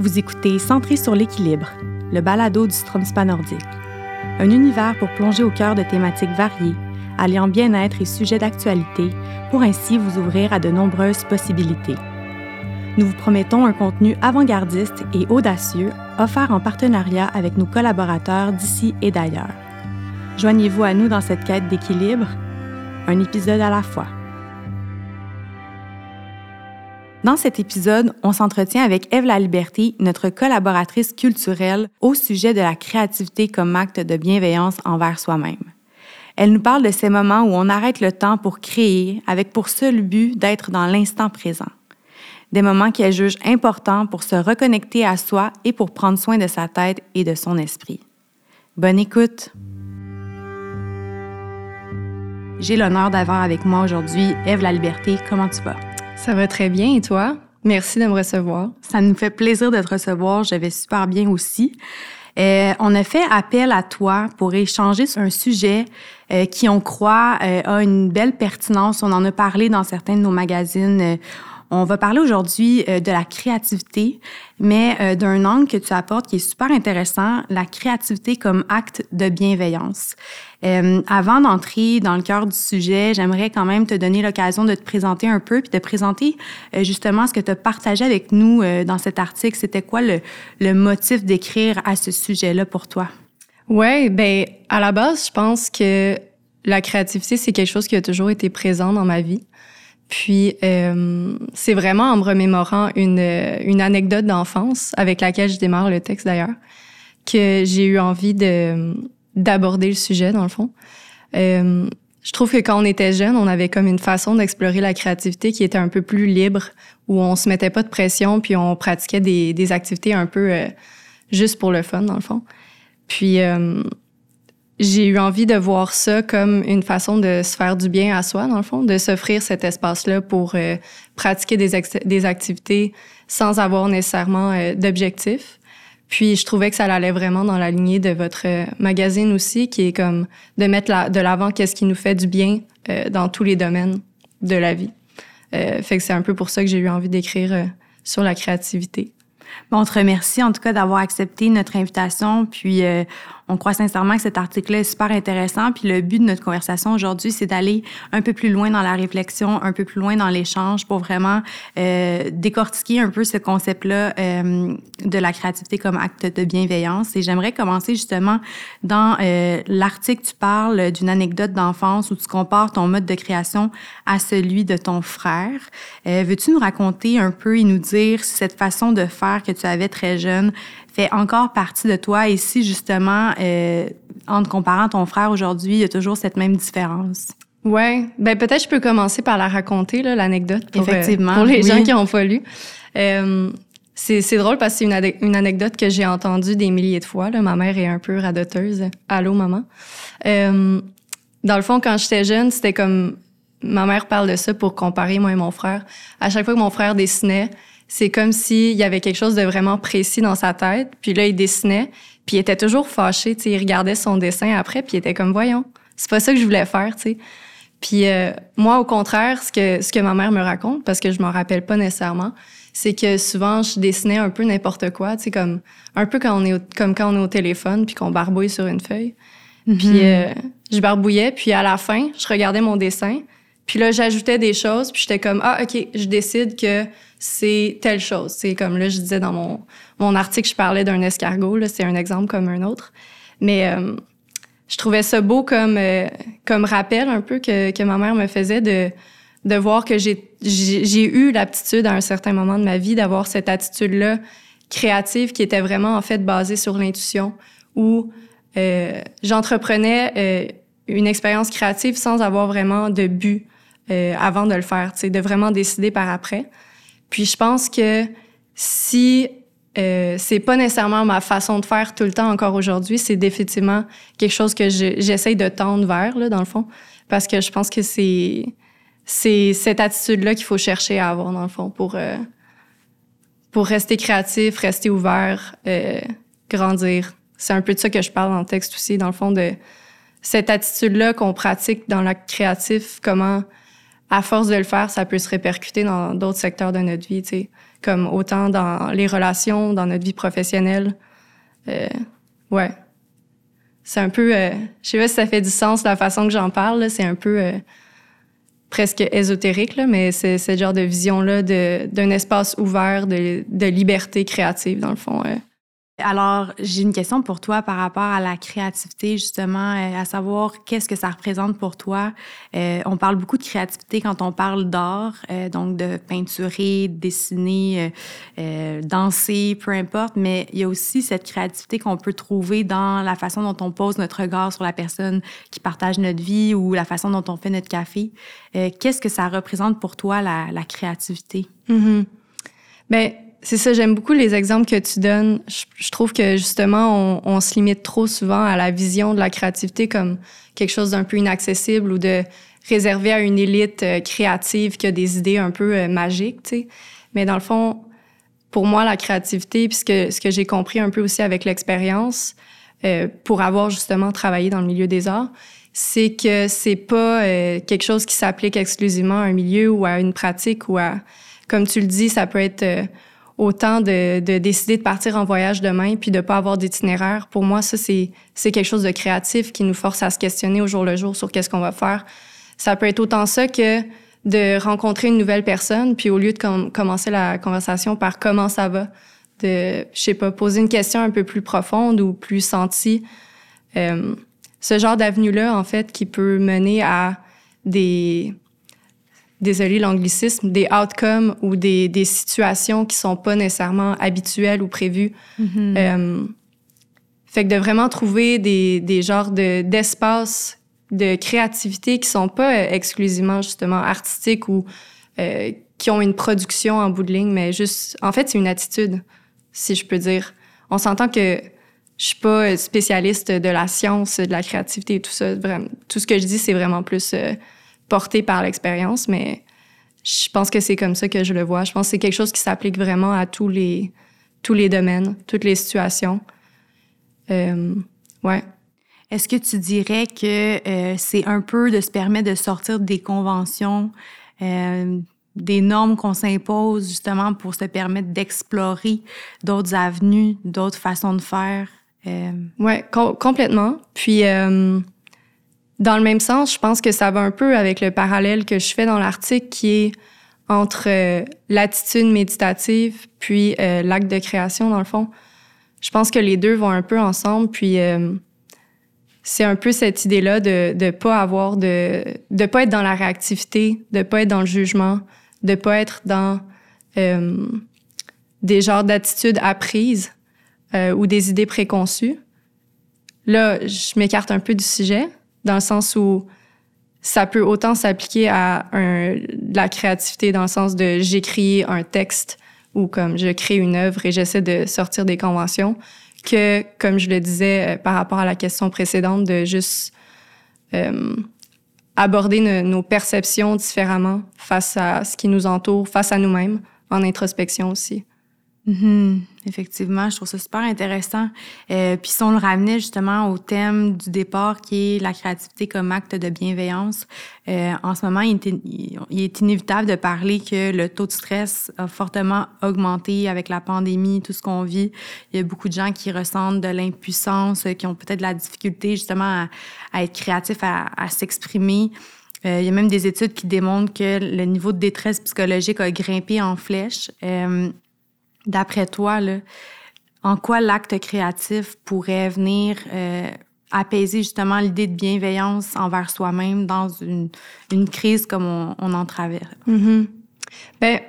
Vous écoutez Centré sur l'équilibre, le balado du Stromspa nordique. Un univers pour plonger au cœur de thématiques variées, alliant bien-être et sujets d'actualité, pour ainsi vous ouvrir à de nombreuses possibilités. Nous vous promettons un contenu avant-gardiste et audacieux, offert en partenariat avec nos collaborateurs d'ici et d'ailleurs. Joignez-vous à nous dans cette quête d'équilibre, un épisode à la fois. Dans cet épisode, on s'entretient avec Eve La Liberté, notre collaboratrice culturelle, au sujet de la créativité comme acte de bienveillance envers soi-même. Elle nous parle de ces moments où on arrête le temps pour créer, avec pour seul but d'être dans l'instant présent. Des moments qu'elle juge importants pour se reconnecter à soi et pour prendre soin de sa tête et de son esprit. Bonne écoute! J'ai l'honneur d'avoir avec moi aujourd'hui Eve La Liberté. Comment tu vas? Ça va très bien et toi? Merci de me recevoir. Ça nous fait plaisir de te recevoir. Je vais super bien aussi. Euh, on a fait appel à toi pour échanger sur un sujet euh, qui, on croit, euh, a une belle pertinence. On en a parlé dans certains de nos magazines. On va parler aujourd'hui euh, de la créativité, mais euh, d'un angle que tu apportes qui est super intéressant, la créativité comme acte de bienveillance. Euh, avant d'entrer dans le cœur du sujet, j'aimerais quand même te donner l'occasion de te présenter un peu, puis de présenter justement ce que tu as partagé avec nous dans cet article. C'était quoi le, le motif d'écrire à ce sujet-là pour toi? Ouais, ben à la base, je pense que la créativité, c'est quelque chose qui a toujours été présent dans ma vie. Puis, euh, c'est vraiment en me remémorant une, une anecdote d'enfance avec laquelle je démarre le texte d'ailleurs, que j'ai eu envie de d'aborder le sujet, dans le fond. Euh, je trouve que quand on était jeune, on avait comme une façon d'explorer la créativité qui était un peu plus libre, où on se mettait pas de pression, puis on pratiquait des, des activités un peu euh, juste pour le fun, dans le fond. Puis, euh, j'ai eu envie de voir ça comme une façon de se faire du bien à soi, dans le fond, de s'offrir cet espace-là pour euh, pratiquer des, activités sans avoir nécessairement euh, d'objectif. Puis je trouvais que ça allait vraiment dans la lignée de votre euh, magazine aussi, qui est comme de mettre de l'avant qu'est-ce qui nous fait du bien dans tous les domaines de la vie. fait que c'est un peu pour ça que j'ai eu envie d'écrire sur la créativité. Bon, on te remercie en tout cas d'avoir accepté notre invitation. Puis on croit sincèrement que cet article-là est super intéressant. Puis le but de notre conversation aujourd'hui, c'est d'aller un peu plus loin dans la réflexion, un peu plus loin dans l'échange pour vraiment euh, décortiquer un peu ce concept-là euh, de la créativité comme acte de bienveillance. Et j'aimerais commencer justement dans euh, l'article, tu parles d'une anecdote d'enfance où tu compares ton mode de création à celui de ton frère. Euh, veux-tu nous raconter un peu et nous dire cette façon de faire que tu avais très jeune fait encore partie de toi et si justement, euh, en te comparant ton frère aujourd'hui, il y a toujours cette même différence? Ouais, ben peut-être je peux commencer par la raconter l'anecdote pour, euh, Effectivement, pour les gens qui n'ont pas lu. Euh, c'est drôle parce que c'est une, une, anecdote que j'ai entendue des milliers de fois. Là. Ma mère est un peu radoteuse. Allô, maman? Euh, dans le fond, quand j'étais jeune, c'était comme ma mère parle de ça pour comparer moi et mon frère. À chaque fois que mon frère dessinait, c'est comme s'il y avait quelque chose de vraiment précis dans sa tête. Puis là, il dessinait, puis il était toujours fâché. Tu sais, il regardait son dessin après, puis il était comme, voyons, c'est pas ça que je voulais faire, tu sais. Puis euh, moi, au contraire, ce que, ce que ma mère me raconte, parce que je m'en rappelle pas nécessairement, c'est que souvent, je dessinais un peu n'importe quoi, tu sais, comme un peu quand on est comme quand on est au téléphone, puis qu'on barbouille sur une feuille. Puis mhm. euh, je barbouillais, puis à la fin, je regardais mon dessin, puis là, j'ajoutais des choses, puis j'étais comme, ah, OK, je décide que c'est telle chose. C'est comme là, je disais dans mon, mon article, je parlais d'un escargot, là, c'est un exemple comme un autre. Mais euh, je trouvais ça beau comme, euh, comme rappel un peu que, que ma mère me faisait de, de voir que j'ai, j'ai eu l'aptitude à un certain moment de ma vie d'avoir cette attitude-là créative qui était vraiment en fait basée sur l'intuition où euh, j'entreprenais euh, une expérience créative sans avoir vraiment de but euh, avant de le faire, de vraiment décider par après. Puis je pense que si euh, c'est pas nécessairement ma façon de faire tout le temps encore aujourd'hui, c'est définitivement quelque chose que j'essaye de tendre vers, là, dans le fond, parce que je pense que c'est c'est cette attitude-là qu'il faut chercher à avoir, dans le fond, pour, euh, pour rester créatif, rester ouvert, euh, grandir. C'est un peu de ça que je parle dans le texte aussi, dans le fond, de cette attitude-là qu'on pratique dans l'acte créatif, comment à force de le faire, ça peut se répercuter dans d'autres secteurs de notre vie, tu sais. comme autant dans les relations, dans notre vie professionnelle. Euh, ouais. C'est un peu, euh, je sais pas si ça fait du sens la façon que j'en parle, c'est un peu euh, presque ésotérique, là, mais c'est ce genre de vision-là d'un espace ouvert de, de, liberté créative, dans le fond. Alors, j'ai une question pour toi par rapport à la créativité, justement, euh, à savoir qu'est-ce que ça représente pour toi. Euh, on parle beaucoup de créativité quand on parle d'art, euh, donc de peinturer, dessiner, euh, danser, peu importe, mais il y a aussi cette créativité qu'on peut trouver dans la façon dont on pose notre regard sur la personne qui partage notre vie ou la façon dont on fait notre café. qu'est-ce que ça représente pour toi, la, la créativité? Ben, c'est ça, j'aime beaucoup les exemples que tu donnes. Je, trouve que justement, on, se limite trop souvent à la vision de la créativité comme quelque chose d'un peu inaccessible ou de réservé à une élite euh, créative qui a des idées un peu euh, magiques, tu sais. Mais dans le fond, pour moi, la créativité, puisque ce que j'ai compris un peu aussi avec l'expérience, euh, pour avoir justement travaillé dans le milieu des arts, c'est que c'est pas quelque chose qui s'applique exclusivement à un milieu ou à une pratique ou à, comme tu le dis, ça peut être autant de, de, décider de partir en voyage demain puis de pas avoir d'itinéraire. Pour moi, ça, c'est, c'est quelque chose de créatif qui nous force à se questionner au jour le jour sur qu'est-ce qu'on va faire. Ça peut être autant ça que de rencontrer une nouvelle personne, puis au lieu de commencer la conversation par comment ça va, de, je sais pas, poser une question un peu plus profonde ou plus sentie. Euh, ce genre d'avenue-là, en fait, qui peut mener à des, désolé l'anglicisme, des outcomes ou des, des, situations qui sont pas nécessairement habituelles ou prévues. Mm-hmm. euh, fait que de vraiment trouver des, des genres de, d'espaces de créativité qui sont pas euh, exclusivement justement artistiques ou euh, qui ont une production en bout de ligne, mais juste, en fait, c'est une attitude, si je peux dire. On s'entend que je suis pas spécialiste de la science, de la créativité et tout ça. Vraiment, tout ce que je dis, c'est vraiment plus euh, porté par l'expérience, mais je pense que c'est comme ça que je le vois. Je pense que c'est quelque chose qui s'applique vraiment à tous les, tous les domaines, toutes les situations. Euh, ouais. Est-ce que tu dirais que euh, c'est un peu de se permettre de sortir des conventions, euh, des normes qu'on s'impose justement pour se permettre d'explorer d'autres avenues, d'autres façons de faire? Euh... Ouais, complètement. Puis dans le même sens, je pense que ça va un peu avec le parallèle que je fais dans l'article qui est entre euh, l'attitude méditative puis euh, l'acte de création, dans le fond. Je pense que les deux vont un peu ensemble, puis euh, c'est un peu cette idée-là de ne pas avoir de... de pas être dans la réactivité, de pas être dans le jugement, de pas être dans des genres d'attitudes apprises ou des idées préconçues. Là, je m'écarte un peu du sujet, dans le sens où ça peut autant s'appliquer à la créativité dans le sens de j'écris un texte ou comme je crée une œuvre et j'essaie de sortir des conventions que, comme je le disais euh, par rapport à la question précédente, de juste euh, aborder nos perceptions différemment face à ce qui nous entoure, face à nous-mêmes, en introspection aussi. Mm-hmm. Effectivement, je trouve ça super intéressant. Euh, puis si on le ramenait justement au thème du départ qui est la créativité comme acte de bienveillance, euh, en ce moment, il est, inévitable de parler que le taux de stress a fortement augmenté avec la pandémie, tout ce qu'on vit. Il y a beaucoup de gens qui ressentent de l'impuissance, qui ont peut-être de la difficulté justement à, être créatifs, à, s'exprimer. Euh, il y a même des études qui démontrent que le niveau de détresse psychologique a grimpé en flèche. D'après toi, en quoi l'acte créatif pourrait venir euh, apaiser justement l'idée de bienveillance envers soi-même dans une, crise comme on, en traverse? Ben,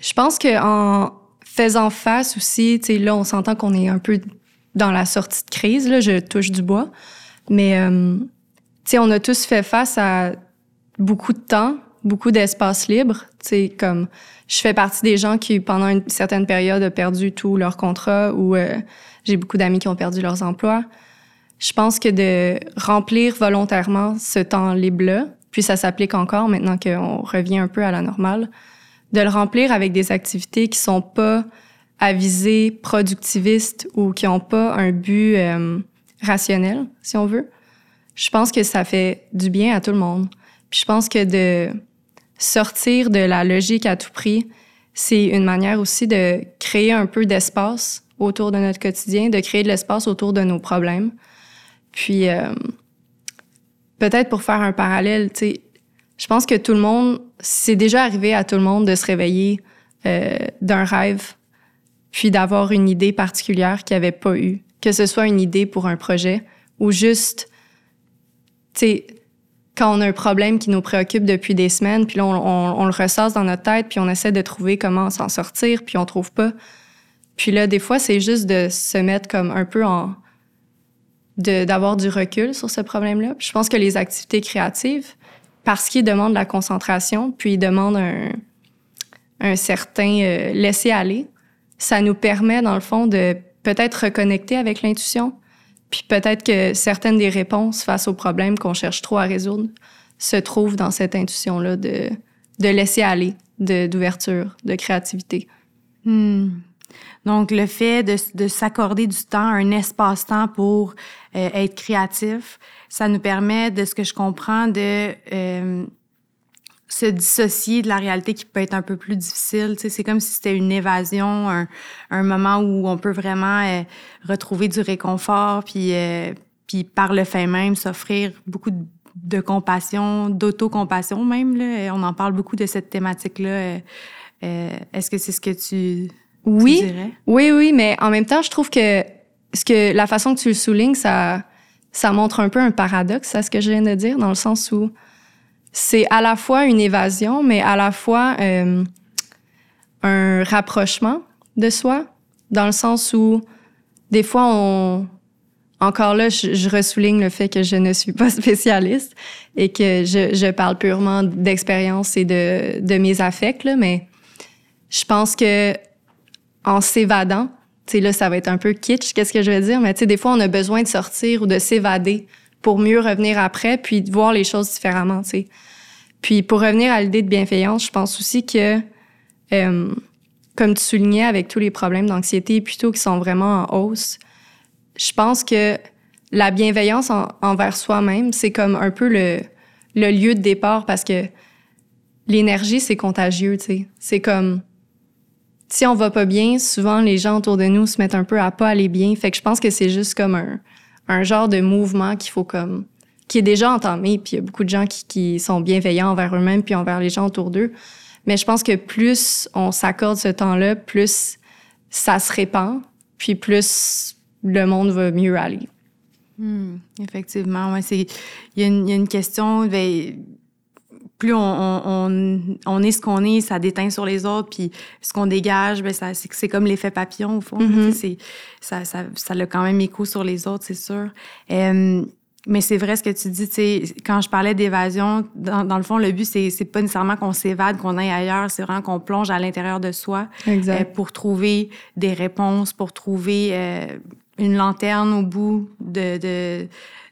je pense qu'en faisant face aussi, là, on s'entend qu'on est un peu dans la sortie de crise, là, je touche du bois, mais, euh, on a tous fait face à beaucoup de temps, beaucoup d'espace libre, sais, comme je fais partie des gens qui, pendant une certaine période, ont perdu tout leur contrat ou euh, j'ai beaucoup d'amis qui ont perdu leurs emplois. Je pense que de remplir volontairement ce temps libre-là, puis ça s'applique encore maintenant qu'on revient un peu à la normale, de le remplir avec des activités qui sont pas avisées productivistes ou qui ont pas un but euh, rationnel, si on veut. Je pense que ça fait du bien à tout le monde. Puis je pense que de sortir de la logique à tout prix, c'est une manière aussi de créer un peu d'espace autour de notre quotidien, de créer de l'espace autour de nos problèmes. Puis, euh, peut-être pour faire un parallèle, tu sais, je pense que tout le monde, c'est déjà arrivé à tout le monde de se réveiller euh, d'un rêve, puis d'avoir une idée particulière qu'il avait pas eu, que ce soit une idée pour un projet ou juste, tu sais, quand on a un problème qui nous préoccupe depuis des semaines, puis là, on, le ressasse dans notre tête, puis on essaie de trouver comment s'en sortir, puis on trouve pas. Puis là, des fois, c'est juste de se mettre comme un peu en... d'avoir du recul sur ce problème-là. je pense que les activités créatives, parce qu'ils demandent de la concentration, puis ils demandent un, un certain euh, laisser-aller, ça nous permet, dans le fond, de peut-être reconnecter avec l'intuition, puis peut-être que certaines des réponses face aux problèmes qu'on cherche trop à résoudre se trouvent dans cette intuition-là de, de laisser aller, d'ouverture, de, créativité. Hmm. Donc, le fait de, de s'accorder du temps, un espace-temps pour euh, être créatif, ça nous permet, de ce que je comprends, de euh, se dissocier de la réalité qui peut être un peu plus difficile. Tu sais, c'est comme si c'était une évasion, un, un, moment où on peut vraiment euh, retrouver du réconfort, puis, euh, puis par le fait même s'offrir beaucoup de, de compassion, d'autocompassion même. Là. On en parle beaucoup de cette thématique-là. Euh, euh Est-ce que c'est ce que tu, oui, tu dirais? Oui, oui, mais en même temps, je trouve que, ce que la façon que tu le soulignes, ça, ça montre un peu un paradoxe à ce que je viens de dire, dans le sens où c'est à la fois une évasion, mais à la fois euh, un rapprochement de soi, dans le sens où des fois on encore là, je, je ressouligne le fait que je ne suis pas spécialiste et que je, parle purement d'expérience et de, de mes affects, mais je pense que en s'évadant, tu sais, là, ça va être un peu kitsch, qu'est-ce que je veux dire, mais tu sais, des fois, on a besoin de sortir ou de s'évader pour mieux revenir après, puis voir les choses différemment, tu sais. Puis pour revenir à l'idée de bienveillance, je pense aussi que, euh, comme tu soulignais avec tous les problèmes d'anxiété plutôt qui sont vraiment en hausse, je pense que la bienveillance envers soi-même, c'est comme un peu le, le lieu de départ parce que l'énergie, c'est contagieux, tu sais. C'est comme, si on va pas bien, souvent les gens autour de nous se mettent un peu à pas aller bien. Fait que je pense que c'est juste comme un, un genre de mouvement qu'il faut comme qui est déjà entamé, puis il y a beaucoup de gens qui, qui sont bienveillants envers eux-mêmes puis envers les gens autour d'eux. Mais je pense que plus on s'accorde ce temps-là, plus ça se répand, puis plus le monde va mieux aller. Hmm, effectivement, ouais, c'est il y, y, a une question ben, plus on, on, on, est ce qu'on est, ça déteint sur les autres, puis ce qu'on dégage, ben ça, c'est, comme l'effet papillon au fond. Mm-hmm. C'est, ça, ça, ça a quand même écho sur les autres, c'est sûr. Euh, mais c'est vrai ce que tu dis, tu sais, quand je parlais d'évasion, dans, dans, le fond, le but, c'est, c'est pas nécessairement qu'on s'évade, qu'on aille ailleurs, c'est vraiment qu'on plonge à l'intérieur de soi euh, pour trouver des réponses, pour trouver euh, une lanterne au bout de, de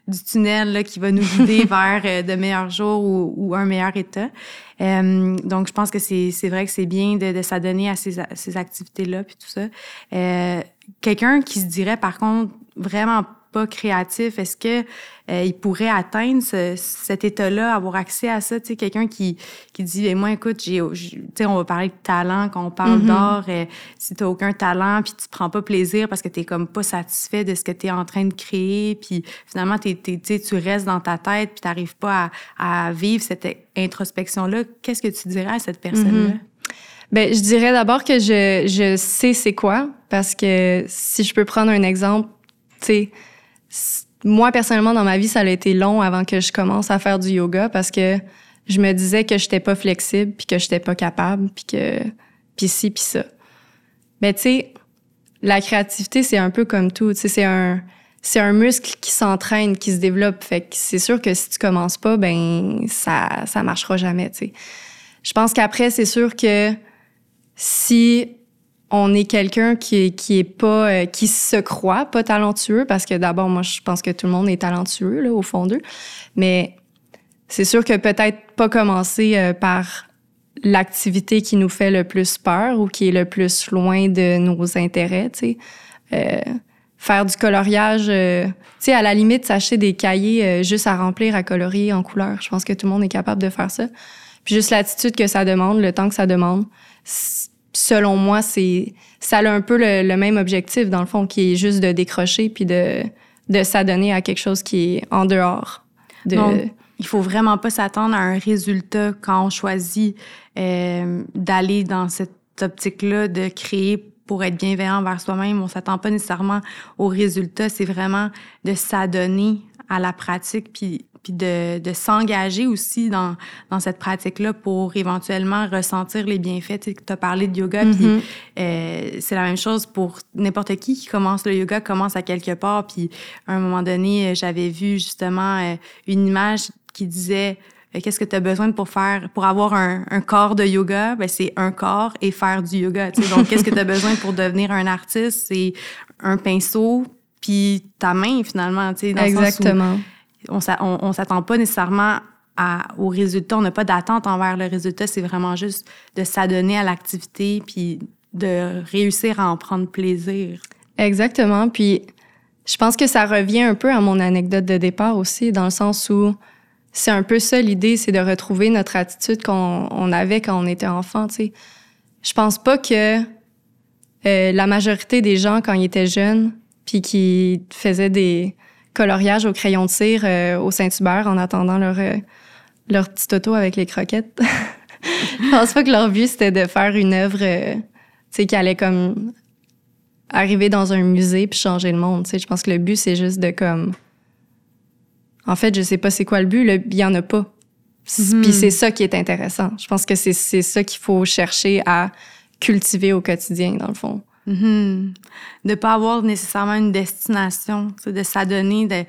du tunnel là, qui va nous guider vers euh, de meilleurs jours ou, ou un meilleur état. Euh, donc, je pense que c'est, vrai que c'est bien de, de s'adonner à ces, ces activités-là puis tout ça. Euh, quelqu'un qui se dirait, par contre, vraiment pas créatif, est-ce que euh, il pourrait atteindre ce, cet état-là, avoir accès à ça, tu sais, quelqu'un qui qui dit et moi écoute, j'ai tu sais on va parler de talent quand on parle mm-hmm. d'art, euh, si tu aucun talent puis tu prends pas plaisir parce que tu comme pas satisfait de ce que tu es en train de créer puis finalement tu tu restes dans ta tête puis tu pas à, à, vivre cette introspection là, qu'est-ce que tu dirais à cette personne-là? Mm-hmm. Ben, je dirais d'abord que je, je sais c'est quoi, parce que si je peux prendre un exemple, tu sais, moi, personnellement, dans ma vie, ça a été long avant que je commence à faire du yoga parce que je me disais que j'étais pas flexible, puis que j'étais pas capable, puis que... puis ci, puis ça. Mais tu sais, la créativité, c'est un peu comme tout. Tu sais, c'est un... C'est un muscle qui s'entraîne, qui se développe. Fait que c'est sûr que si tu commences pas, ben ça ça marchera jamais, tu sais. Je pense qu'après, c'est sûr que si on est quelqu'un qui qui est pas euh, qui se croit pas talentueux parce que d'abord moi je pense que tout le monde est talentueux là au fond d'eux. Mais c'est sûr que peut-être pas commencer euh, par l'activité qui nous fait le plus peur ou qui est le plus loin de nos intérêts tu sais. Euh, faire du coloriage tu sais à la limite s'acheter des cahiers juste à remplir à colorier en couleur. Je pense que tout le monde est capable de faire ça. Puis juste l'attitude que ça demande le temps que ça demande selon moi, c'est ça a un peu le, même objectif, dans le fond, qui est juste de décrocher puis de, de s'adonner à quelque chose qui est en dehors. De... Il faut vraiment pas s'attendre à un résultat quand on choisit euh, d'aller dans cette optique-là, de créer pour être bienveillant envers soi-même. On s'attend pas nécessairement au résultat, c'est vraiment de s'adonner à la pratique puis puis de, de s'engager aussi dans, dans cette pratique-là pour éventuellement ressentir les bienfaits. Tu as parlé de yoga, puis mm-hmm. euh, c'est la même chose pour n'importe qui qui commence le yoga, commence à quelque part. Puis à un moment donné, j'avais vu justement euh, une image qui disait euh, qu'est-ce que tu as besoin pour faire pour avoir un, un corps de yoga ben c'est un corps et faire du yoga tu sais. donc qu'est-ce que tu as besoin pour devenir un artiste? C'est un pinceau puis ta main finalement tu sais dans exactement on, s'attend pas nécessairement au résultat. On n'a pas d'attente envers le résultat. C'est vraiment juste de s'adonner à l'activité puis de réussir à en prendre plaisir. Exactement. Puis je pense que ça revient un peu à mon anecdote de départ aussi, dans le sens où c'est un peu ça l'idée, c'est de retrouver notre attitude qu'on avait quand on était enfant. Tu sais. Je pense pas que euh, la majorité des gens, quand ils étaient jeunes, puis qui faisaient des, coloriage au crayon de cire euh, au Saint-Hubert en attendant leur, euh, leur petite auto avec les croquettes. je pense pas que leur but, c'était de faire une œuvre euh, qui allait comme arriver dans un musée puis changer le monde. Je pense que le but, c'est juste de comme... En fait, je sais pas c'est quoi le but, il y en a pas. Mhm. Puis c'est ça qui est intéressant. Je pense que c'est ça qu'il faut chercher à cultiver au quotidien, dans le fond. Mm-hmm. De ne pas avoir nécessairement une destination, de s'adonner, de,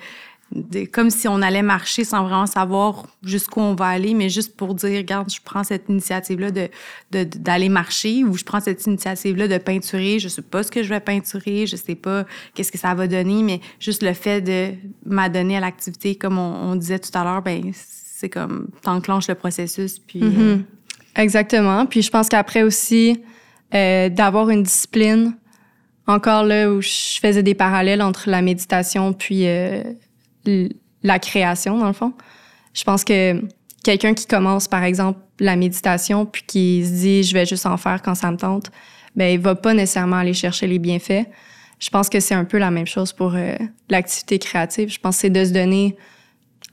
comme si on allait marcher sans vraiment savoir jusqu'où on va aller, mais juste pour dire, regarde, je prends cette initiative-là de, d'aller marcher ou je prends cette initiative-là de peinturer. Je sais pas ce que je vais peinturer, je sais pas qu'est-ce que ça va donner, mais juste le fait de m'adonner à l'activité, comme on, disait tout à l'heure, ben c'est comme t'enclenches le processus. Puis, mm-hmm. euh, Exactement. Puis je pense qu'après aussi, euh, d'avoir une discipline. Encore là où je faisais des parallèles entre la méditation puis euh, la création, dans le fond. Je pense que quelqu'un qui commence, par exemple, la méditation puis qui se dit je vais juste en faire quand ça me tente, ben il va pas nécessairement aller chercher les bienfaits. Je pense que c'est un peu la même chose pour euh, l'activité créative. Je pense que c'est de se donner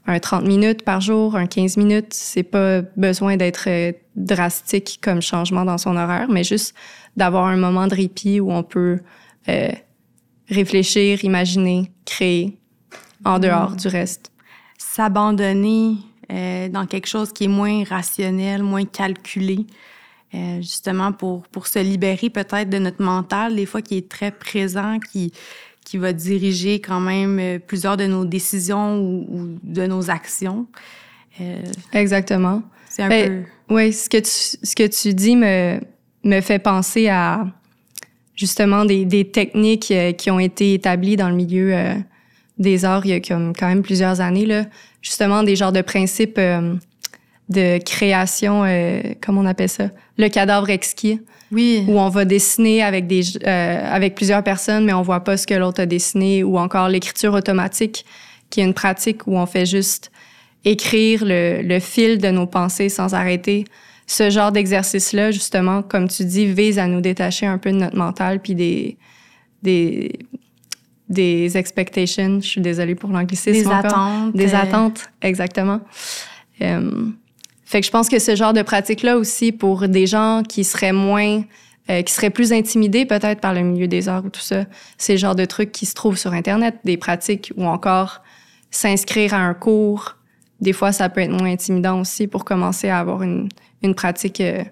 un 30 minutes par jour, un 15 minutes. C'est pas besoin d'être euh, drastique comme changement dans son horaire, mais juste d'avoir un moment de répit où on peut euh, réfléchir, imaginer, créer en dehors du reste. S'abandonner euh, dans quelque chose qui est moins rationnel, moins calculé, euh, justement pour, pour se libérer peut-être de notre mental, des fois qui est très présent, qui, qui va diriger quand même euh, plusieurs de nos décisions ou, de nos actions. Euh, Exactement. C'est un ben, peu... Oui, ce que tu, ce que tu dis me, me fait penser à justement des, des techniques euh, qui ont été établies dans le milieu des arts il y a comme quand même plusieurs années. Là. Justement, des genres de principes de création, comment on appelle ça? Le cadavre exquis. Oui. Où on va dessiner avec des euh, avec plusieurs personnes, mais on voit pas ce que l'autre a dessiné, ou encore l'écriture automatique, qui est une pratique où on fait juste écrire le, le fil de nos pensées sans arrêter. Ce genre d'exercice-là, justement, comme tu dis, vise à nous détacher un peu de notre mental, puis des des des expectations. Je suis désolée pour l'anglicisme. Des attentes. Des euh. attentes, exactement. Euh, fait que je pense que ce genre de pratique-là aussi, pour des gens qui seraient moins, euh, qui seraient plus intimidés peut-être par le milieu des arts ou tout ça, c'est le genre de trucs qui se trouvent sur Internet, des pratiques ou encore s'inscrire à un cours. Des fois, ça peut être moins intimidant aussi pour commencer à avoir une, une pratique euh,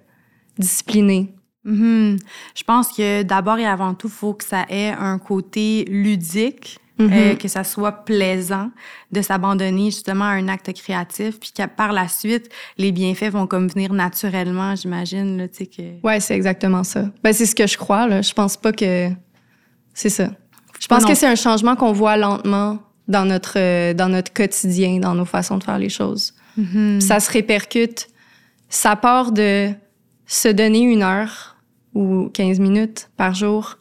disciplinée. Mm-hmm. Je pense que d'abord et avant tout, il faut que ça ait un côté ludique euh, mm-hmm. que ça soit plaisant de s'abandonner justement à un acte créatif, puis que par la suite, les bienfaits vont comme venir naturellement, j'imagine. Là, que... Ouais, c'est exactement ça. Ben, c'est ce que je crois. Là. Je pense pas que... C'est ça. Je pense que c'est un changement qu'on voit lentement dans notre, euh, dans notre quotidien, dans nos façons de faire les choses. Mm-hmm. Ça se répercute. Ça part de se donner une heure ou 15 minutes par jour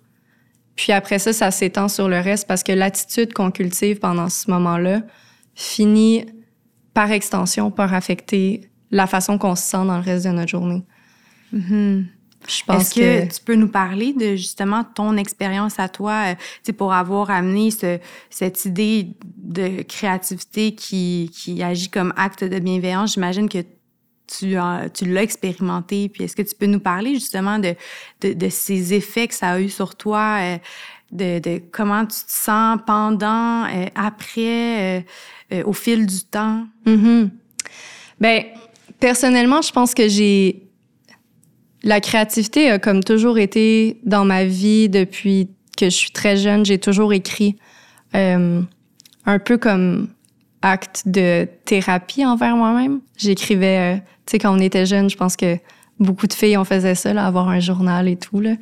puis après ça, ça s'étend sur le reste parce que l'attitude qu'on cultive pendant ce moment-là finit par extension par affecter la façon qu'on se sent dans le reste de notre journée. Mm-hmm. Est-ce que, tu peux nous parler de justement ton expérience à toi, euh, pour avoir amené ce, cette idée de créativité qui, qui agit comme acte de bienveillance? J'imagine que tu, l'as expérimenté. Puis est-ce que tu peux nous parler justement de, de, ces effets que ça a eu sur toi, euh, de, comment tu te sens pendant, euh, après, euh, au fil du temps? Ben, personnellement, je pense que j'ai la créativité a comme toujours été dans ma vie depuis que je suis très jeune. J'ai toujours écrit un peu comme acte de thérapie envers moi-même. J'écrivais, euh, tu sais, quand on était jeune, je pense que beaucoup de filles, on faisait ça, là, avoir un journal et tout. Là.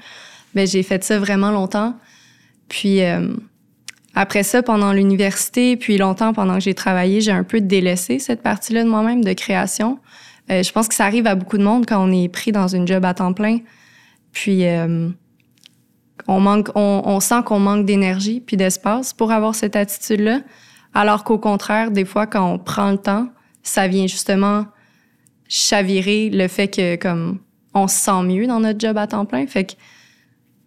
Ben, j'ai fait ça vraiment longtemps. Puis euh, après ça, pendant l'université, puis longtemps pendant que j'ai travaillé, j'ai un peu délaissé cette partie-là de moi-même de création. Euh, je pense que ça arrive à beaucoup de monde quand on est pris dans une job à temps plein. Puis on manque, on sent qu'on manque d'énergie puis d'espace pour avoir cette attitude-là. Alors qu'au contraire, des fois, quand on prend le temps, ça vient justement chavirer le fait que comme on se sent mieux dans notre job à temps plein. Fait que,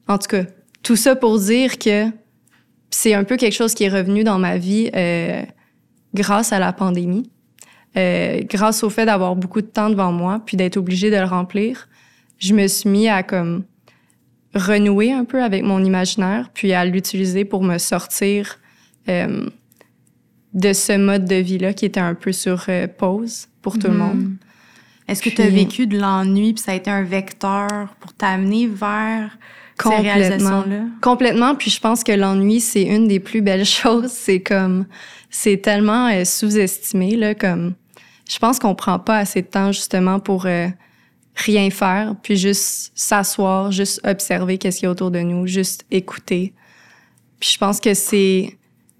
en tout cas, tout ça pour dire que c'est un peu quelque chose qui est revenu dans ma vie euh, grâce à la pandémie. Euh, grâce au fait d'avoir beaucoup de temps devant moi, puis d'être obligée de le remplir, je me suis mis à comme renouer un peu avec mon imaginaire, puis à l'utiliser pour me sortir euh, de ce mode de vie-là qui était un peu sur euh, pause pour tout le monde. Mm-hmm. Est-ce que tu as vécu de l'ennui, puis ça a été un vecteur pour t'amener vers Complètement. Complètement. Puis je pense que l'ennui, c'est une des plus belles choses. C'est comme, c'est tellement sous-estimé, là, comme, je pense qu'on prend pas assez de temps justement pour euh, rien faire, puis juste s'asseoir, juste observer qu'est-ce qu'il y a autour de nous, juste écouter. Puis je pense que c'est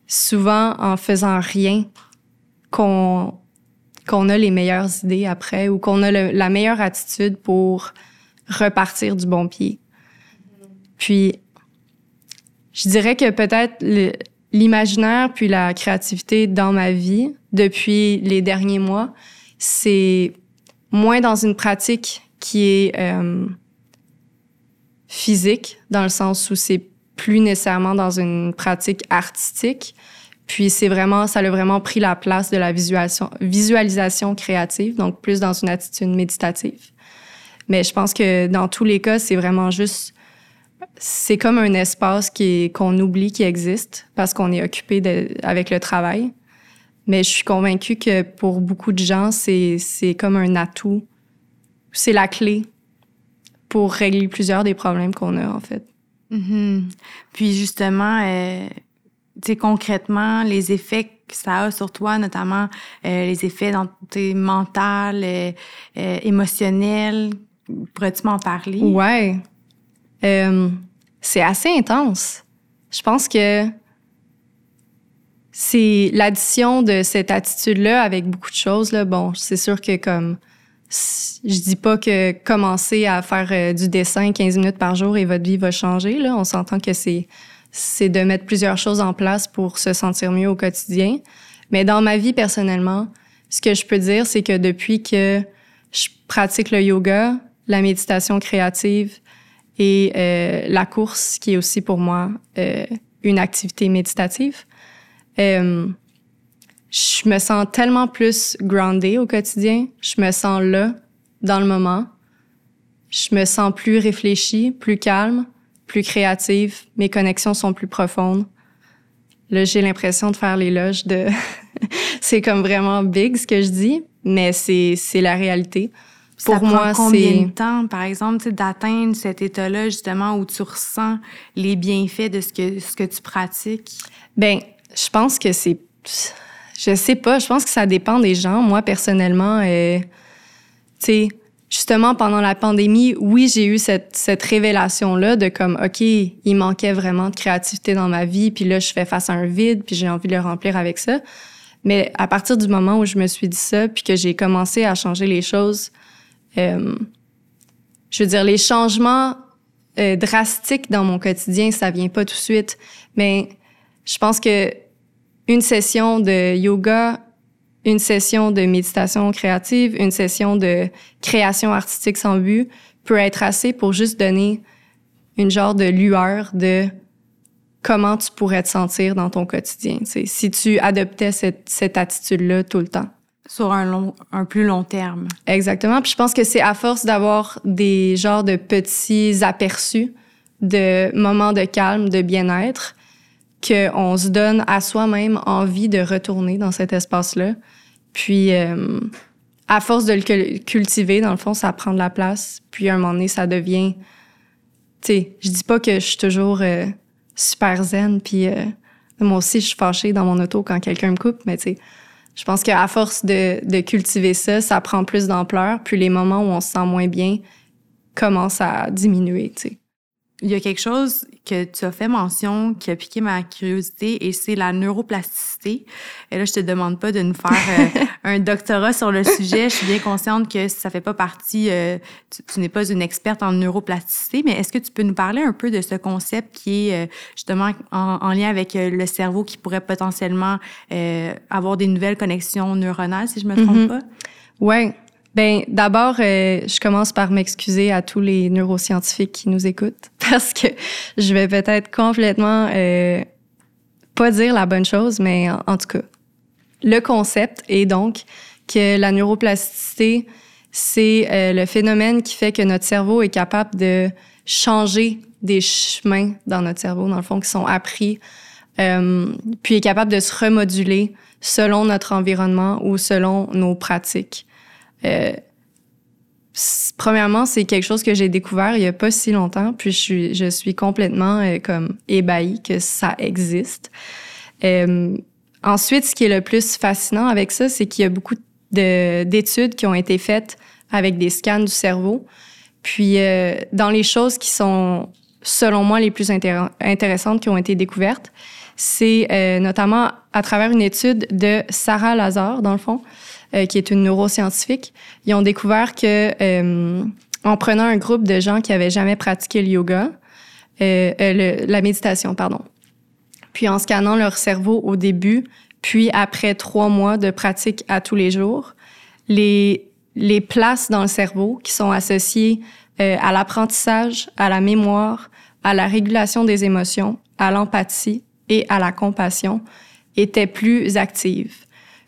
souvent en faisant rien qu'on qu'on a les meilleures idées après ou qu'on a la meilleure attitude pour repartir du bon pied. Puis je dirais que peut-être l'imaginaire puis la créativité dans ma vie depuis les derniers mois, c'est moins dans une pratique qui est euh, physique, dans le sens où c'est plus nécessairement dans une pratique artistique. Puis c'est vraiment, ça a vraiment pris la place de la visualisation, créative, donc plus dans une attitude méditative. Mais je pense que dans tous les cas, c'est vraiment juste c'est comme un espace qui qu'on oublie qui existe parce qu'on est occupé avec le travail. Mais je suis convaincue que pour beaucoup de gens, c'est comme un atout. C'est la clé pour régler plusieurs des problèmes qu'on a, en fait. Mm-hmm. Puis justement, euh, concrètement, les effets que ça a sur toi, notamment euh, les effets dans tes mental, euh, euh, pourrais-tu m'en parler? Ouais. C'est assez intense. Je pense que c'est l'addition de cette attitude-là avec beaucoup de choses. Là. Bon, c'est sûr que comme je dis pas que commencer à faire euh, du dessin 15 minutes par jour et votre vie va changer. Là. On s'entend que c'est c'est de mettre plusieurs choses en place pour se sentir mieux au quotidien. Mais dans ma vie personnellement, ce que je peux dire, c'est que depuis que je pratique le yoga, la méditation créative, et euh, la course, qui est aussi pour moi euh, une activité méditative. Euh, je me sens tellement plus grounded au quotidien. Je me sens là, dans le moment. Je me sens plus réfléchie, plus calme, plus créative. Mes connexions sont plus profondes. Là, j'ai l'impression de faire l'éloge de... c'est comme vraiment big ce que je dis, mais c'est, c'est la réalité pour moi, c'est combien de temps, par exemple, d'atteindre cet état-là justement où tu ressens les bienfaits de ce que ce que tu pratiques? Ben, je pense que c'est, je sais pas, je pense que ça dépend des gens. Moi personnellement, euh, tu sais, justement pendant la pandémie, oui, j'ai eu cette cette révélation là de comme, ok, il manquait vraiment de créativité dans ma vie, puis là je fais face à un vide, puis j'ai envie de le remplir avec ça. Mais à partir du moment où je me suis dit ça, puis que j'ai commencé à changer les choses euh, je veux dire, les changements euh, drastiques dans mon quotidien, ça vient pas tout de suite, mais je pense que une session de yoga, une session de méditation créative, une session de création artistique sans but, peut être assez pour juste donner une genre de lueur de comment tu pourrais te sentir dans ton quotidien, si tu adoptais cette, cette attitude-là tout le temps. Sur un, long, un plus long terme. Exactement. Puis je pense que c'est à force d'avoir des genres de petits aperçus de moments de calme, de bien-être, qu'on se donne à soi-même envie de retourner dans cet espace-là. Puis, euh, à force de le cultiver, dans le fond, ça prend de la place. Puis, à un moment donné, ça devient... Tu sais, je dis pas que je suis toujours euh, super zen, puis euh, moi aussi, je suis fâchée dans mon auto quand quelqu'un me coupe, mais tu sais, je pense qu'à force de, de, cultiver ça, ça prend plus d'ampleur, puis les moments où on se sent moins bien commencent à diminuer, tu sais. Il y a quelque chose que tu as fait mention qui a piqué ma curiosité et c'est la neuroplasticité. Et là, je te demande pas de nous faire euh, un doctorat sur le sujet. Je suis bien consciente que ça fait pas partie, euh, tu, n'es pas une experte en neuroplasticité, mais est-ce que tu peux nous parler un peu de ce concept qui est euh, justement en, lien avec le cerveau qui pourrait potentiellement avoir des nouvelles connexions neuronales, si je me trompe mm-hmm. pas? Ouais. Ben d'abord, euh, je commence par m'excuser à tous les neuroscientifiques qui nous écoutent parce que je vais peut-être complètement euh, pas dire la bonne chose, mais en, tout cas, le concept est donc que la neuroplasticité, c'est euh, le phénomène qui fait que notre cerveau est capable de changer des chemins dans notre cerveau, dans le fond, qui sont appris, puis est capable de se remoduler selon notre environnement ou selon nos pratiques. Euh, premièrement, c'est quelque chose que j'ai découvert il y a pas si longtemps, puis je suis, complètement euh, comme ébahie que ça existe. Euh, ensuite, ce qui est le plus fascinant avec ça, c'est qu'il y a beaucoup d'études qui ont été faites avec des scans du cerveau. Puis, dans les choses qui sont, selon moi, les plus intéressantes qui ont été découvertes, c'est notamment à travers une étude de Sarah Lazare, dans le fond, euh, qui est une neuroscientifique, ils ont découvert que euh, en prenant un groupe de gens qui avaient jamais pratiqué le yoga, euh, le, la méditation, pardon, puis en scannant leur cerveau au début, puis après trois mois de pratique à tous les jours, les, les places dans le cerveau qui sont associées à l'apprentissage, à la mémoire, à la régulation des émotions, à l'empathie et à la compassion étaient plus actives.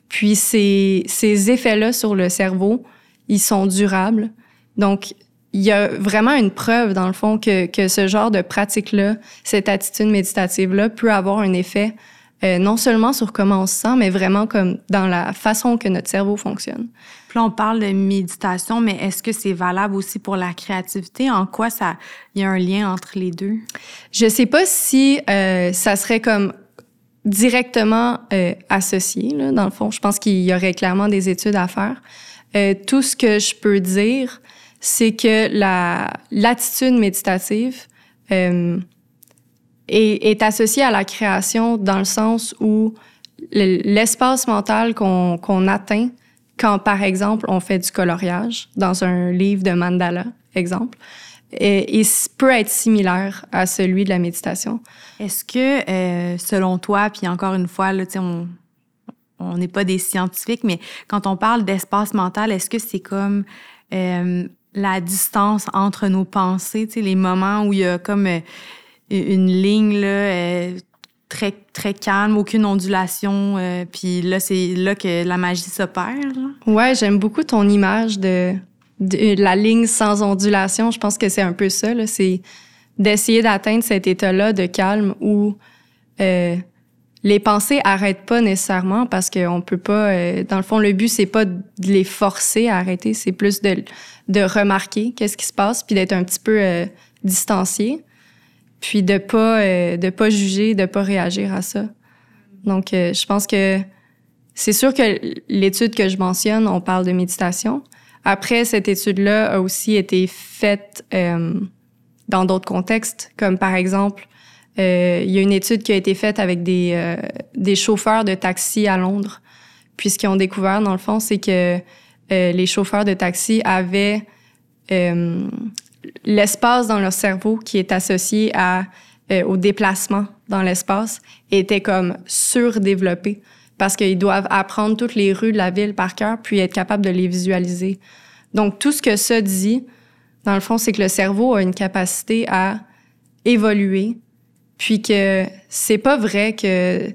Puis ces, ces effets-là sur le cerveau, ils sont durables. Donc, il y a vraiment une preuve, dans le fond, que, que ce genre de pratique-là, cette attitude méditative-là, peut avoir un effet euh, non seulement sur comment on se sent, mais vraiment comme dans la façon que notre cerveau fonctionne. Puis là, on parle de méditation, mais est-ce que c'est valable aussi pour la créativité? En quoi ça, il y a un lien entre les deux? Je sais pas si euh, ça serait comme directement euh, associé. Là, dans le fond, je pense qu'il y aurait clairement des études à faire. Euh, tout ce que je peux dire, c'est que la l'attitude méditative euh, est, est, associée à la création dans le sens où l'espace mental qu'on qu'on atteint quand, par exemple, on fait du coloriage dans un livre de mandala, exemple, et, peut être similaire à celui de la méditation. Est-ce que, euh, selon toi, puis encore une fois, là, on on n'est pas des scientifiques, mais quand on parle d'espace mental, est-ce que c'est comme euh, la distance entre nos pensées, les moments où il y a comme euh, une ligne là, très très calme, aucune ondulation, puis là c'est là que la magie s'opère. Ouais, j'aime beaucoup ton image de la ligne sans ondulation, je pense que c'est un peu ça. C'est d'essayer d'atteindre cet état-là de calme où euh, les pensées arrêtent pas nécessairement parce qu'on peut pas. Euh, dans le fond, le but c'est pas de les forcer à arrêter, c'est plus de, de remarquer qu'est-ce qui se passe puis d'être un petit peu euh, distancié, puis de pas euh, de pas juger, de pas réagir à ça. Donc, je pense que c'est sûr que l'étude que je mentionne, on parle de méditation, après, cette étude-là a aussi été faite euh, dans d'autres contextes, comme par exemple, euh, il y a une étude qui a été faite avec des, euh, des chauffeurs de taxi à Londres. Puis ce qu'ils ont découvert, dans le fond, c'est que les chauffeurs de taxi avaient l'espace dans leur cerveau qui est associé à, au déplacement dans l'espace était comme surdéveloppé parce qu'ils doivent apprendre toutes les rues de la ville par cœur puis être capables de les visualiser. Donc, tout ce que ça dit, dans le fond, c'est que le cerveau a une capacité à évoluer, puis que c'est pas vrai que, tu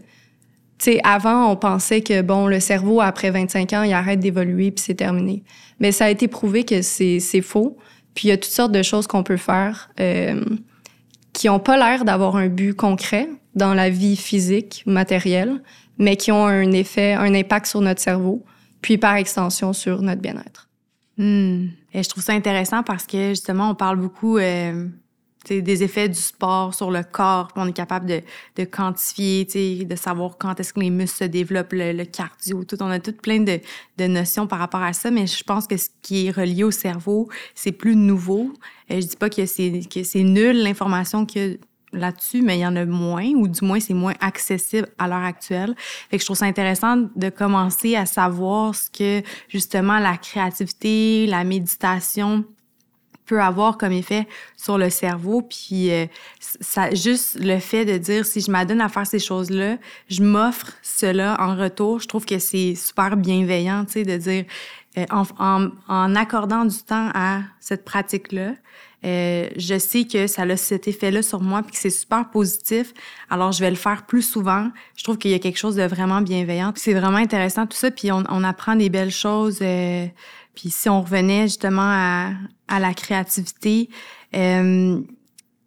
sais, avant, on pensait que, bon, le cerveau, après 25 ans, il arrête d'évoluer, puis c'est terminé. Mais ça a été prouvé que c'est faux. Puis il y a toutes sortes de choses qu'on peut faire euh, qui ont pas l'air d'avoir un but concret dans la vie physique, matérielle, mais qui ont un effet, un impact sur notre cerveau, puis par extension sur notre bien-être. Hmm. Et je trouve ça intéressant parce que justement, on parle beaucoup euh, des effets du sport sur le corps. On est capable de, de quantifier, de savoir quand est-ce que les muscles se développent, le, cardio, tout. On a toutes plein de, de, notions par rapport à ça, mais je pense que ce qui est relié au cerveau, c'est plus nouveau. Je dis pas que c'est, que c'est nul l'information que là-dessus, mais il y en a moins, ou du moins c'est moins accessible à l'heure actuelle. Fait que je trouve ça intéressant de commencer à savoir ce que justement la créativité, la méditation peut avoir comme effet sur le cerveau. Puis euh, ça, juste le fait de dire si je m'adonne à faire ces choses-là, je m'offre cela en retour. Je trouve que c'est super bienveillant, tu sais, de dire euh, en, en, en accordant du temps à cette pratique-là, euh, je sais que ça a cet effet-là sur moi puis que c'est super positif. Alors, je vais le faire plus souvent. Je trouve qu'il y a quelque chose de vraiment bienveillant. C'est vraiment intéressant tout ça. Puis on, on apprend des belles choses. Euh, puis si on revenait justement à, à la créativité, euh,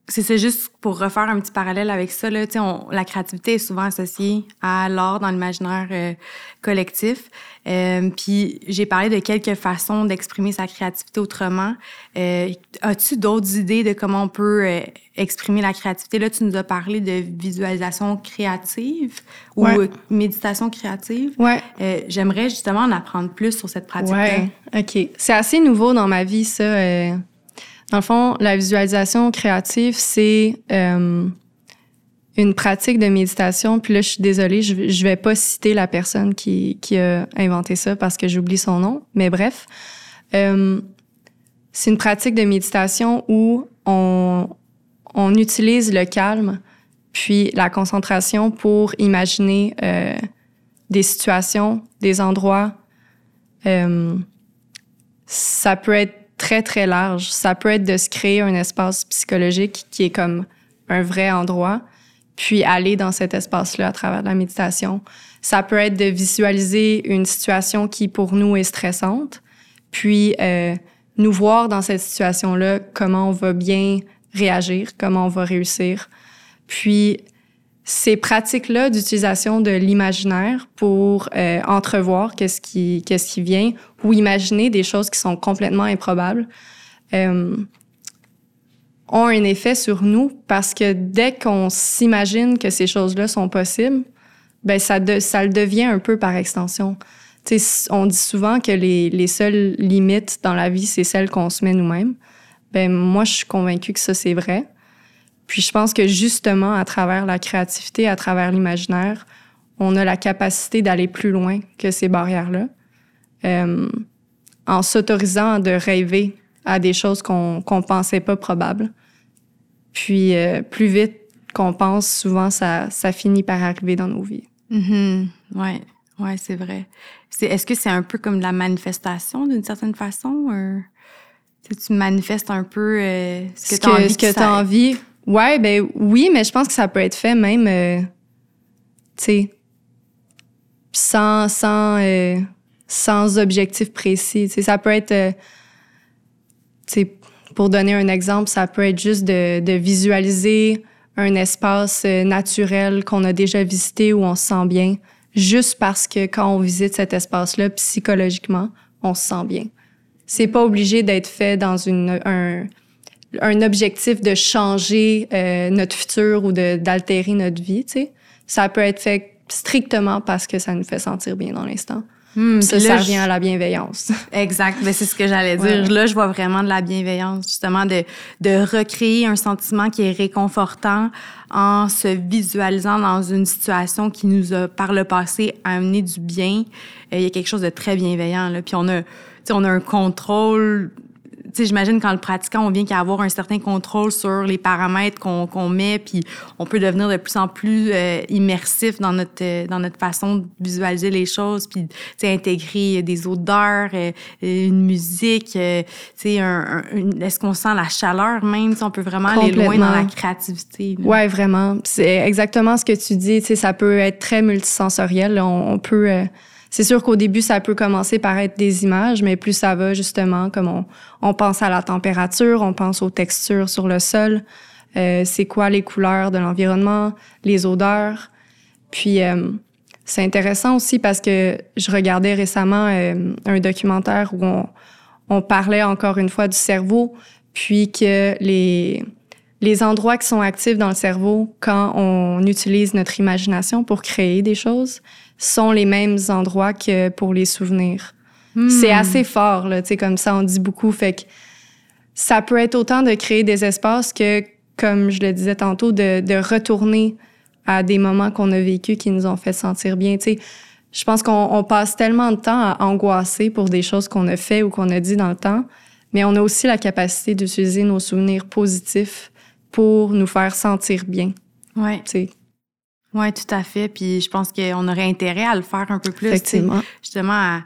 c'est juste pour refaire un petit parallèle avec ça, là, on, la créativité est souvent associée à l'art dans l'imaginaire euh, collectif. Euh, puis j'ai parlé de quelques façons d'exprimer sa créativité autrement. Euh, As-tu d'autres idées de comment on peut euh, exprimer la créativité? Là, tu nous as parlé de visualisation créative ou méditation créative. Ouais. J'aimerais justement en apprendre plus sur cette pratique-là. Ouais. OK. C'est assez nouveau dans ma vie, ça dans le fond, la visualisation créative, c'est euh, une pratique de méditation. Puis là, je suis désolée, je, vais pas citer la personne qui, qui a inventé ça parce que j'oublie son nom. Mais bref, euh, c'est une pratique de méditation où on, on utilise le calme puis la concentration pour imaginer euh, des situations, des endroits. Euh, ça peut être très, très large. Ça peut être de se créer un espace psychologique qui est comme un vrai endroit, puis aller dans cet espace-là à travers la méditation. Ça peut être de visualiser une situation qui, pour nous, est stressante, puis euh, nous voir dans cette situation-là comment on va bien réagir, comment on va réussir. Puis ces pratiques-là d'utilisation de l'imaginaire pour euh, entrevoir qu'est-ce qui, qu'est-ce qui vient ou imaginer des choses qui sont complètement improbables euh, ont un effet sur nous parce que dès qu'on s'imagine que ces choses-là sont possibles, ben ça, de, ça le devient un peu par extension. sais, on dit souvent que les, les seules limites dans la vie, c'est celles qu'on se met nous-mêmes. Ben moi, je suis convaincue que ça, c'est vrai. Puis je pense que justement, à travers la créativité, à travers l'imaginaire, on a la capacité d'aller plus loin que ces barrières-là, euh, en s'autorisant de rêver à des choses qu'on qu'on pensait pas probables. Puis euh, plus vite qu'on pense, souvent ça, ça finit par arriver dans nos vies. Mm Ouais, ouais, c'est vrai. C'est est-ce que c'est un peu comme de la manifestation d'une certaine façon, ou... tu manifestes un peu euh, ce que tu as envie. Ce que tu as envie. Ouais, ben oui, mais je pense que ça peut être fait même, euh, tu sais, sans, sans, euh, sans objectif précis. Tu sais, ça peut être, euh, tu sais, pour donner un exemple, ça peut être juste de, de visualiser un espace naturel qu'on a déjà visité où on se sent bien, juste parce que quand on visite cet espace-là, psychologiquement, on se sent bien. C'est pas obligé d'être fait dans une, un, un objectif de changer euh, notre futur ou d'altérer notre vie, tu sais. Ça peut être fait strictement parce que ça nous fait sentir bien dans l'instant. Hmm, ça, ça revient à la bienveillance. Exact. Ben, c'est ce que j'allais dire. Là, je vois vraiment de la bienveillance, justement, de, de recréer un sentiment qui est réconfortant en se visualisant dans une situation qui nous a, par le passé, amené du bien. Euh, il y a quelque chose de très bienveillant. Là. Puis on a, on a un contrôle j'imagine quand le pratiquant, on vient qu'à avoir un certain contrôle sur les paramètres qu'on met, puis on peut devenir de plus en plus euh, immersif dans notre euh, dans notre façon de visualiser les choses, puis tu sais, intégrer des odeurs, euh, une musique, tu sais, un, est-ce qu'on sent la chaleur même, on peut vraiment aller loin dans la créativité. Là. Ouais, vraiment. C'est exactement ce que tu dis. Tu sais, ça peut être très multisensoriel. On, on peut c'est sûr qu'au début, ça peut commencer par être des images, mais plus ça va, justement, comme on, on pense à la température, on pense aux textures sur le sol, euh, c'est quoi les couleurs de l'environnement, les odeurs. Puis, euh, c'est intéressant aussi parce que je regardais récemment euh, un documentaire où on, on parlait encore une fois du cerveau, puis que les, les endroits qui sont actifs dans le cerveau quand on utilise notre imagination pour créer des choses, sont les mêmes endroits que pour les souvenirs. Hmm. C'est assez fort, là, tu sais, comme ça, on dit beaucoup. Fait que ça peut être autant de créer des espaces que, comme je le disais tantôt, de, de retourner à des moments qu'on a vécus qui nous ont fait sentir bien. Tu sais, je pense qu'on passe tellement de temps à angoisser pour des choses qu'on a fait ou qu'on a dit dans le temps, mais on a aussi la capacité d'utiliser nos souvenirs positifs pour nous faire sentir bien. Sais, oui, tout à fait. Puis je pense qu'on aurait intérêt à le faire un peu plus. Effectivement. Justement, à,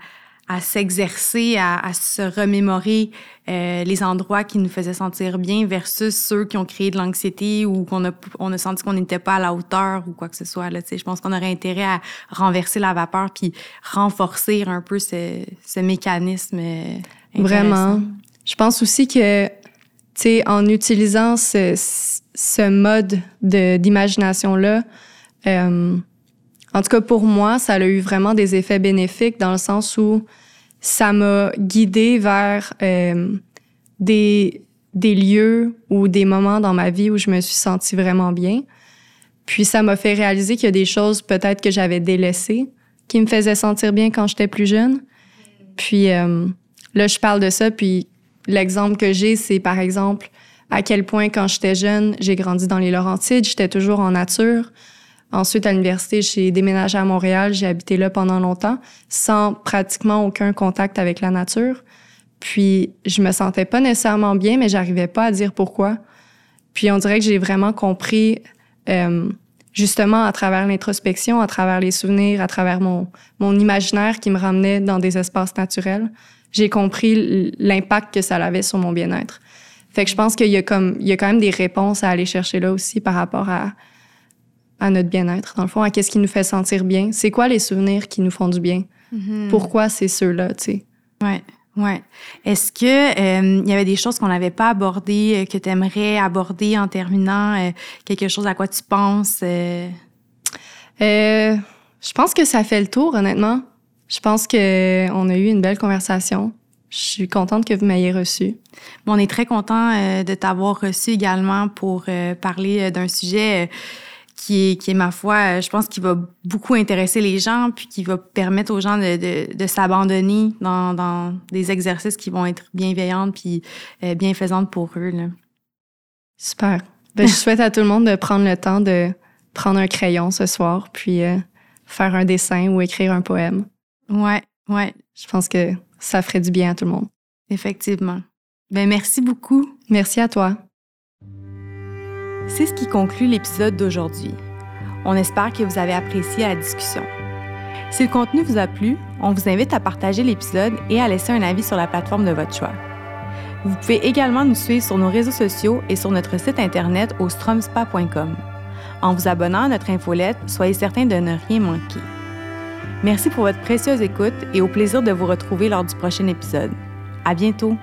à s'exercer, à, à, se remémorer euh, les endroits qui nous faisaient sentir bien versus ceux qui ont créé de l'anxiété ou qu'on a, on a senti qu'on n'était pas à la hauteur ou quoi que ce soit. Là, je pense qu'on aurait intérêt à renverser la vapeur puis renforcer un peu ce, ce mécanisme. Euh, Vraiment. Je pense aussi que, sais, en utilisant ce, ce mode d'imagination-là, euh, en tout cas, pour moi, ça a eu vraiment des effets bénéfiques dans le sens où ça m'a guidé vers euh, des, des lieux ou des moments dans ma vie où je me suis sentie vraiment bien. Puis ça m'a fait réaliser qu'il y a des choses peut-être que j'avais délaissées qui me faisaient sentir bien quand j'étais plus jeune. Puis euh, là, je parle de ça, puis l'exemple que j'ai, c'est par exemple à quel point quand j'étais jeune, j'ai grandi dans les Laurentides, j'étais toujours en nature. Ensuite, à l'université, j'ai déménagé à Montréal. J'ai habité là pendant longtemps, sans pratiquement aucun contact avec la nature. Puis, je me sentais pas nécessairement bien, mais j'arrivais pas à dire pourquoi. Puis, on dirait que j'ai vraiment compris, euh, justement, à travers l'introspection, à travers les souvenirs, à travers mon, mon imaginaire qui me ramenait dans des espaces naturels, j'ai compris l'impact que ça avait sur mon bien-être. Fait que je pense qu'il y a comme, il y a quand même des réponses à aller chercher là aussi par rapport à, à notre bien-être, dans le fond, à qu'est-ce qui nous fait sentir bien. C'est quoi les souvenirs qui nous font du bien? Mm-hmm. Pourquoi c'est ceux-là, tu sais? Ouais. Ouais. Est-ce que il euh, y avait des choses qu'on n'avait pas abordées euh, que tu aimerais aborder en terminant euh, quelque chose à quoi tu penses Je pense que ça fait le tour honnêtement. Je pense que on a eu une belle conversation. Je suis contente que vous m'ayez reçu. on est très content de t'avoir reçu également pour parler d'un sujet qui est, qui est ma foi, euh, je pense qu'il va beaucoup intéresser les gens, puis qui va permettre aux gens de, de, de s'abandonner dans, dans, des exercices qui vont être bienveillants puis euh, bienfaisants pour eux. Là. Super. Ben, je souhaite à tout le monde de prendre le temps de prendre un crayon ce soir, puis euh, faire un dessin ou écrire un poème. Ouais, ouais. Je pense que ça ferait du bien à tout le monde. Effectivement. Ben merci beaucoup. Merci à toi. C'est ce qui conclut l'épisode d'aujourd'hui. On espère que vous avez apprécié la discussion. Si le contenu vous a plu, on vous invite à partager l'épisode et à laisser un avis sur la plateforme de votre choix. Vous pouvez également nous suivre sur nos réseaux sociaux et sur notre site internet au stromspa.com. En vous abonnant à notre infolette, soyez certain de ne rien manquer. Merci pour votre précieuse écoute et au plaisir de vous retrouver lors du prochain épisode. À bientôt!